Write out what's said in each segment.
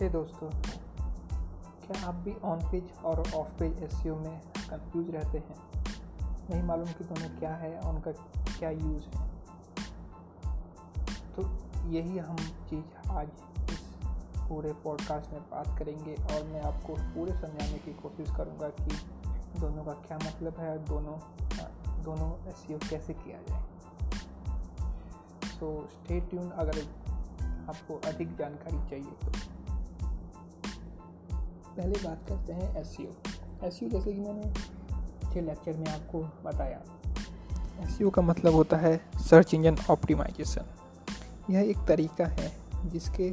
हे दोस्तों, क्या आप भी ऑन पेज और ऑफ़ पेज एस में कंफ्यूज रहते हैं? नहीं मालूम कि दोनों क्या है और उनका क्या यूज़ है। तो यही हम चीज़ आज इस पूरे पॉडकास्ट में बात करेंगे और मैं आपको पूरे समझाने की कोशिश करूँगा कि दोनों का क्या मतलब है और दोनों दोनों एस कैसे किया जाए। सो स्टे ट्यून अगर आपको अधिक जानकारी चाहिए तो। पहले बात करते हैं एस सी एस जैसे कि मैंने पिछले लेक्चर में आपको बताया एस का मतलब होता है सर्च इंजन ऑप्टिमाइजेशन यह एक तरीका है जिसके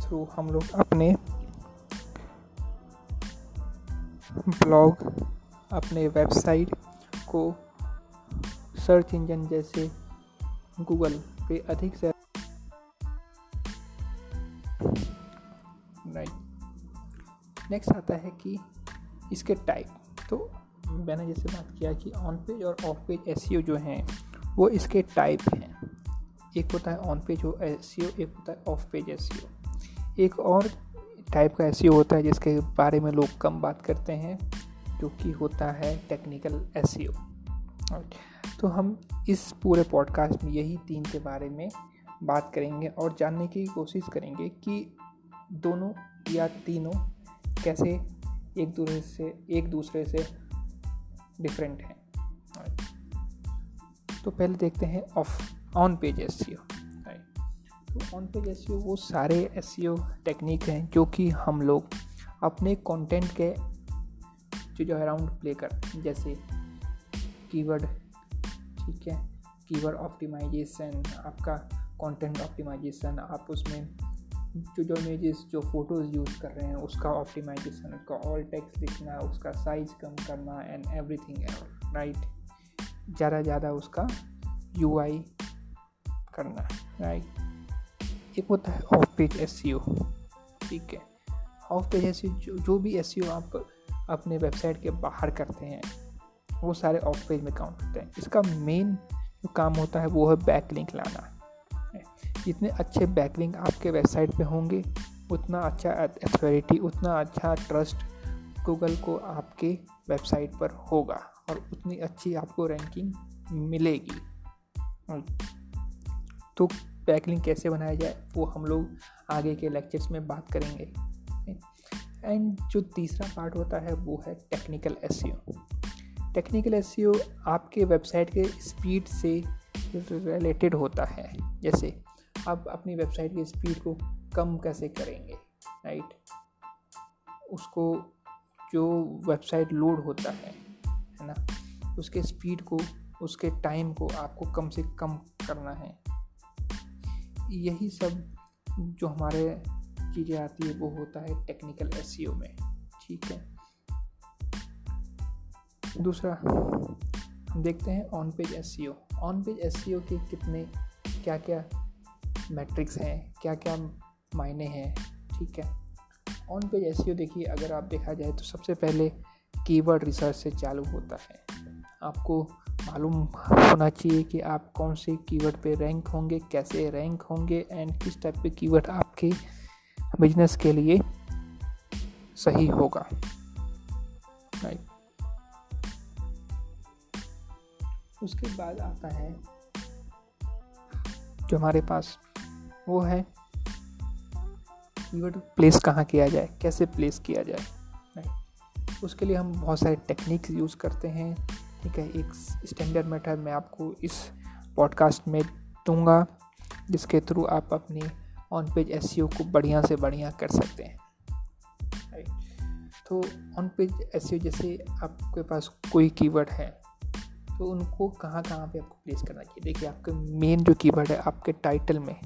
थ्रू हम लोग अपने ब्लॉग अपने वेबसाइट को सर्च इंजन जैसे गूगल पे अधिक से राइट नेक्स्ट आता है कि इसके टाइप तो मैंने जैसे बात किया कि ऑन पेज और ऑफ़ पेज एस जो हैं, वो इसके टाइप हैं. एक होता है ऑन पेज एस एक होता है ऑफ़ पेज एस एक और टाइप का एस होता है जिसके बारे में लोग कम बात करते हैं, जो कि होता है टेक्निकल एस तो हम इस पूरे पॉडकास्ट में यही तीन के बारे में बात करेंगे और जानने की कोशिश करेंगे कि दोनों या तीनों कैसे एक दूसरे से, एक दूसरे से डिफरेंट हैं। तो पहले देखते हैं ऑफ़ ऑन पेज एस सी तो ऑन पेज एस वो सारे एस सी ओ टेक्निक हैं जो कि हम लोग अपने कंटेंट के जो जो अराउंड प्ले करते हैं जैसे कीवर्ड ठीक है? कीवर्ड ऑप्टिमाइजेशन आपका कंटेंट ऑप्टिमाइजेशन आप उसमें जो जो इमेजेस जो फ़ोटोज़ यूज़ कर रहे हैं उसका ऑप्टिमाइजेशन उसका ऑल टेक्स्ट लिखना उसका साइज़ कम करना एंड एवरीथिंग राइट ज़्यादा ज़्यादा उसका यूआई करना राइट एक होता है ऑफ़ पेज एस ठीक है? ऑफ़ पेज एस जो, जो भी एस आप अपने वेबसाइट के बाहर करते हैं वो सारे ऑफ़ पेज में काउंट होते हैं। इसका मेन जो काम होता है वो है बैक लिंक लाना। जितने अच्छे बैकलिंग आपके वेबसाइट पे होंगे, उतना अच्छा अथॉरिटी उतना अच्छा ट्रस्ट गूगल को आपके वेबसाइट पर होगा और उतनी अच्छी आपको रैंकिंग मिलेगी। तो बैकलिंग कैसे बनाया जाए, वो हम लोग आगे के लेक्चर्स में बात करेंगे। एंड जो तीसरा पार्ट होता है, वो है टेक्निकल एस टेक्निकल एस आपके वेबसाइट के स्पीड से रिलेटेड होता है। जैसे आप अपनी वेबसाइट की स्पीड को कम कैसे करेंगे राइट उसको जो वेबसाइट लोड होता है है ना? उसके स्पीड को, उसके टाइम को आपको कम से कम करना है। यही सब जो हमारे चीज़ें आती है, वो होता है टेक्निकल एस में, ठीक है? दूसरा, देखते हैं on page S on page S के कितने क्या क्या मैट्रिक्स हैं क्या क्या मायने हैं, ठीक है? ऑन पेज एस देखिए, अगर आप देखा जाए तो सबसे पहले कीवर्ड रिसर्च से चालू होता है। आपको मालूम होना चाहिए कि आप कौन से कीवर्ड पे रैंक होंगे, कैसे रैंक होंगे एंड किस टाइप के कीवर्ड आपके बिज़नेस के लिए सही होगा। राइट उसके बाद आता है जो हमारे पास वो है। कीवर्ड प्लेस कहाँ किया जाए? कैसे प्लेस किया जाए? उसके लिए हम बहुत सारे टेक्निक्स यूज़ करते हैं। ठीक है, एक स्टैंडर्ड मेथड मैं आपको इस पॉडकास्ट में दूँगा, जिसके थ्रू आप अपनी ऑन पेज एस को बढ़िया से बढ़िया कर सकते हैं। तो ऑन पेज एस जैसे आपके पास कोई कीवर्ड है तो उनको कहाँ कहाँ पे आपको प्लेस करना चाहिए? देखिए, आपके मेन जो कीवर्ड है, आपके टाइटल में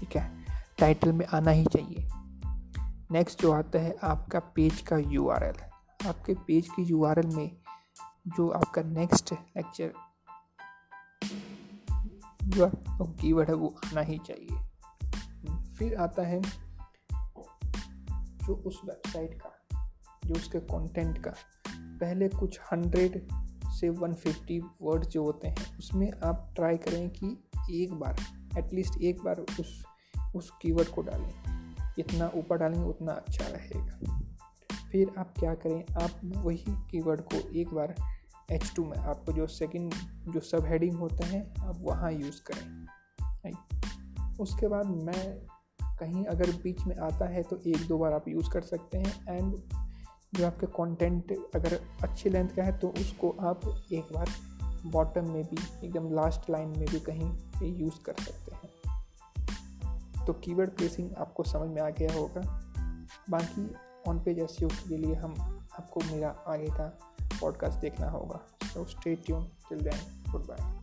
ठीक है? टाइटल में आना ही चाहिए। नेक्स्ट जो आता है, आपका पेज का यूआरएल आपके पेज की यूआरएल में जो आपका नेक्स्ट लेक्चर जो आपका कीवर्ड है, वो आना ही चाहिए। फिर आता है जो उस वेबसाइट का, जो उसके कंटेंट का। पहले कुछ हंड्रेड से वन फिफ्टी वर्ड जो होते हैं, उसमें आप ट्राई करें कि एक बार एटलीस्ट एक बार उस उस कीवर्ड को डालें। इतना ऊपर डालेंगे, उतना अच्छा रहेगा। फिर आप क्या करें, आप वही कीवर्ड को एक बार एच टू में आपको जो सेकंड जो सब हेडिंग होता है, आप वहाँ यूज़ करें। उसके बाद मैं कहीं अगर बीच में आता है तो एक दो बार आप यूज़ कर सकते हैं। एंड जो आपके कंटेंट अगर अच्छी लेंथ का है तो उसको आप एक बार बॉटम में भी, एकदम लास्ट लाइन में भी कहीं यूज़ कर सकते हैं। तो कीवर्ड प्लेसिंग आपको समझ में आ गया होगा। बाकी ऑन पेज एस के लिए हम आपको मेरा आगे का पॉडकास्ट देखना होगा। So stay tune till then goodbye